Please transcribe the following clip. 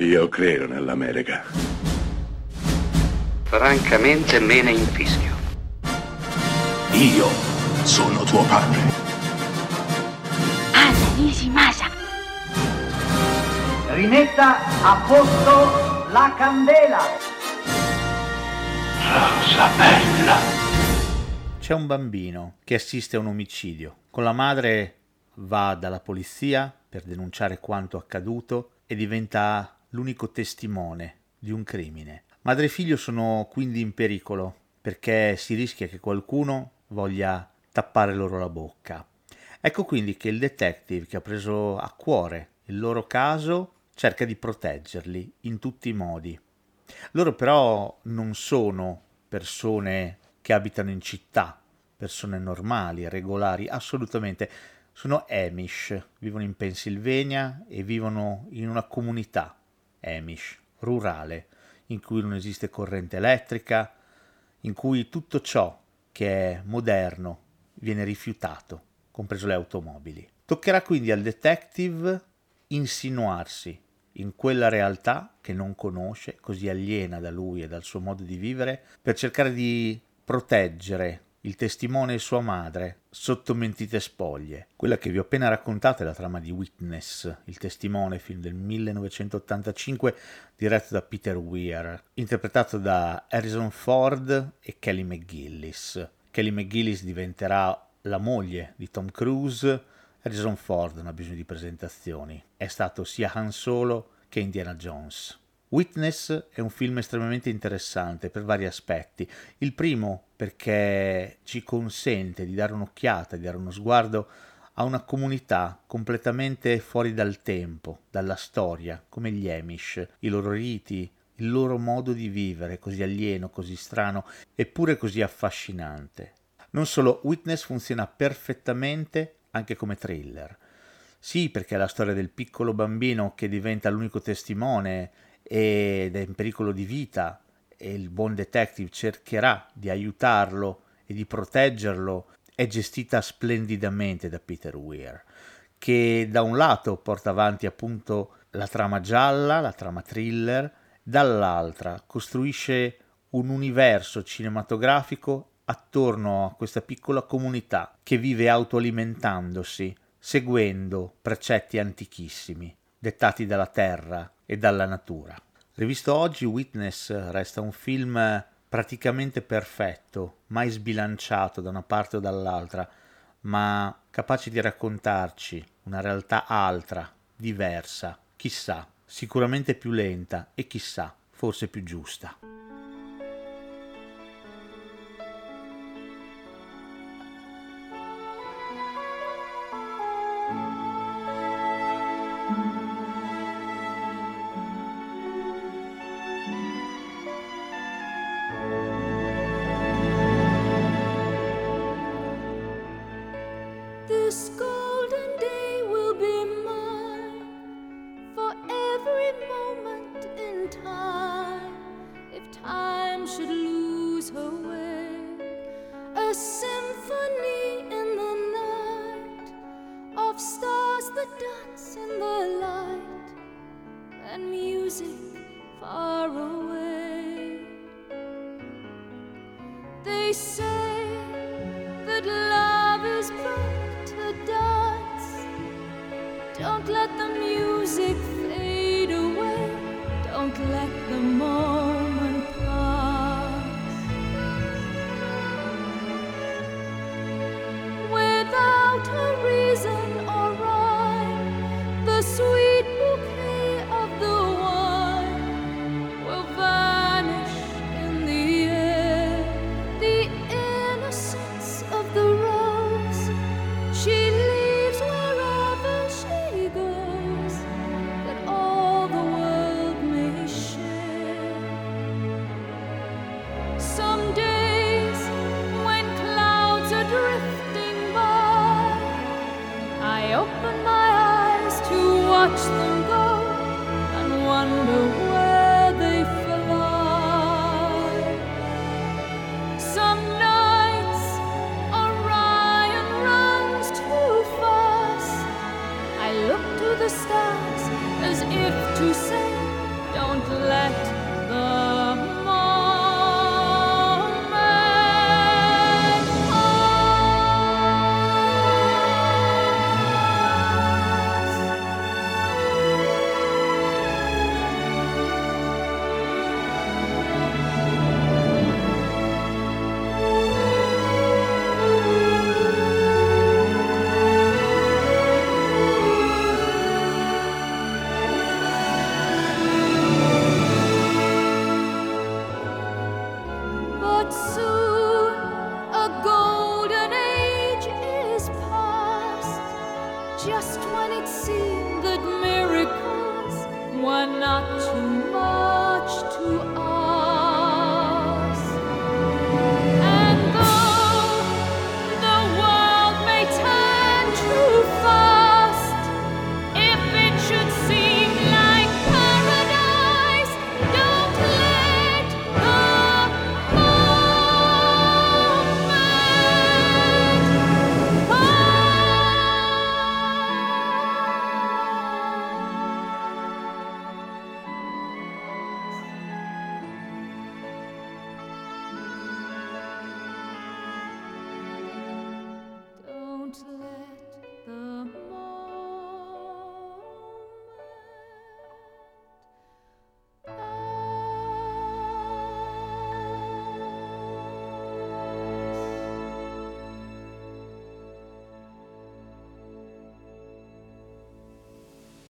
Io credo nell'America. Francamente me ne infischio. Io sono tuo padre. Anna Nishimasa. Rimetta a posto la candela. Rosa bella. C'è un bambino che assiste a un omicidio. Con la madre va dalla polizia per denunciare quanto accaduto e diventa l'unico testimone di un crimine. Madre e figlio sono quindi in pericolo perché si rischia che qualcuno voglia tappare loro la bocca. Ecco quindi che il detective che ha preso a cuore il loro caso cerca di proteggerli in tutti i modi. Loro però non sono persone che abitano in città, persone normali, regolari, assolutamente. Sono Amish, vivono in Pennsylvania e vivono in una comunità Amish, rurale, in cui non esiste corrente elettrica, in cui tutto ciò che è moderno viene rifiutato, compreso le automobili. Toccherà quindi al detective insinuarsi in quella realtà che non conosce, così aliena da lui e dal suo modo di vivere, per cercare di proteggere il testimone e sua madre sotto mentite spoglie. Quella che vi ho appena raccontato è la trama di Witness, il testimone, film del 1985 diretto da Peter Weir, interpretato da Harrison Ford e Kelly McGillis. Kelly McGillis diventerà la moglie di Tom Cruise, Harrison Ford non ha bisogno di presentazioni, è stato sia Han Solo che Indiana Jones. Witness è un film estremamente interessante per vari aspetti. Il primo perché ci consente di dare un'occhiata, di dare uno sguardo a una comunità completamente fuori dal tempo, dalla storia, come gli Amish, i loro riti, il loro modo di vivere così alieno, così strano, eppure così affascinante. Non solo, Witness funziona perfettamente anche come thriller. Sì, perché è la storia del piccolo bambino che diventa l'unico testimone ed è in pericolo di vita e il buon detective cercherà di aiutarlo e di proteggerlo è gestita splendidamente da Peter Weir, che da un lato porta avanti appunto la trama gialla, la trama thriller, dall'altra costruisce un universo cinematografico attorno a questa piccola comunità che vive autoalimentandosi, seguendo precetti antichissimi, dettati dalla terra e dalla natura. Rivisto oggi, Witness resta un film praticamente perfetto, mai sbilanciato da una parte o dall'altra, ma capace di raccontarci una realtà altra, diversa, chissà, sicuramente più lenta e chissà, forse più giusta. This golden day will be mine for every moment in time. If time should lose her way, a symphony in the night of stars that dance in the light and music far away. They say Don't let the music just when it seemed that miracles were not too much.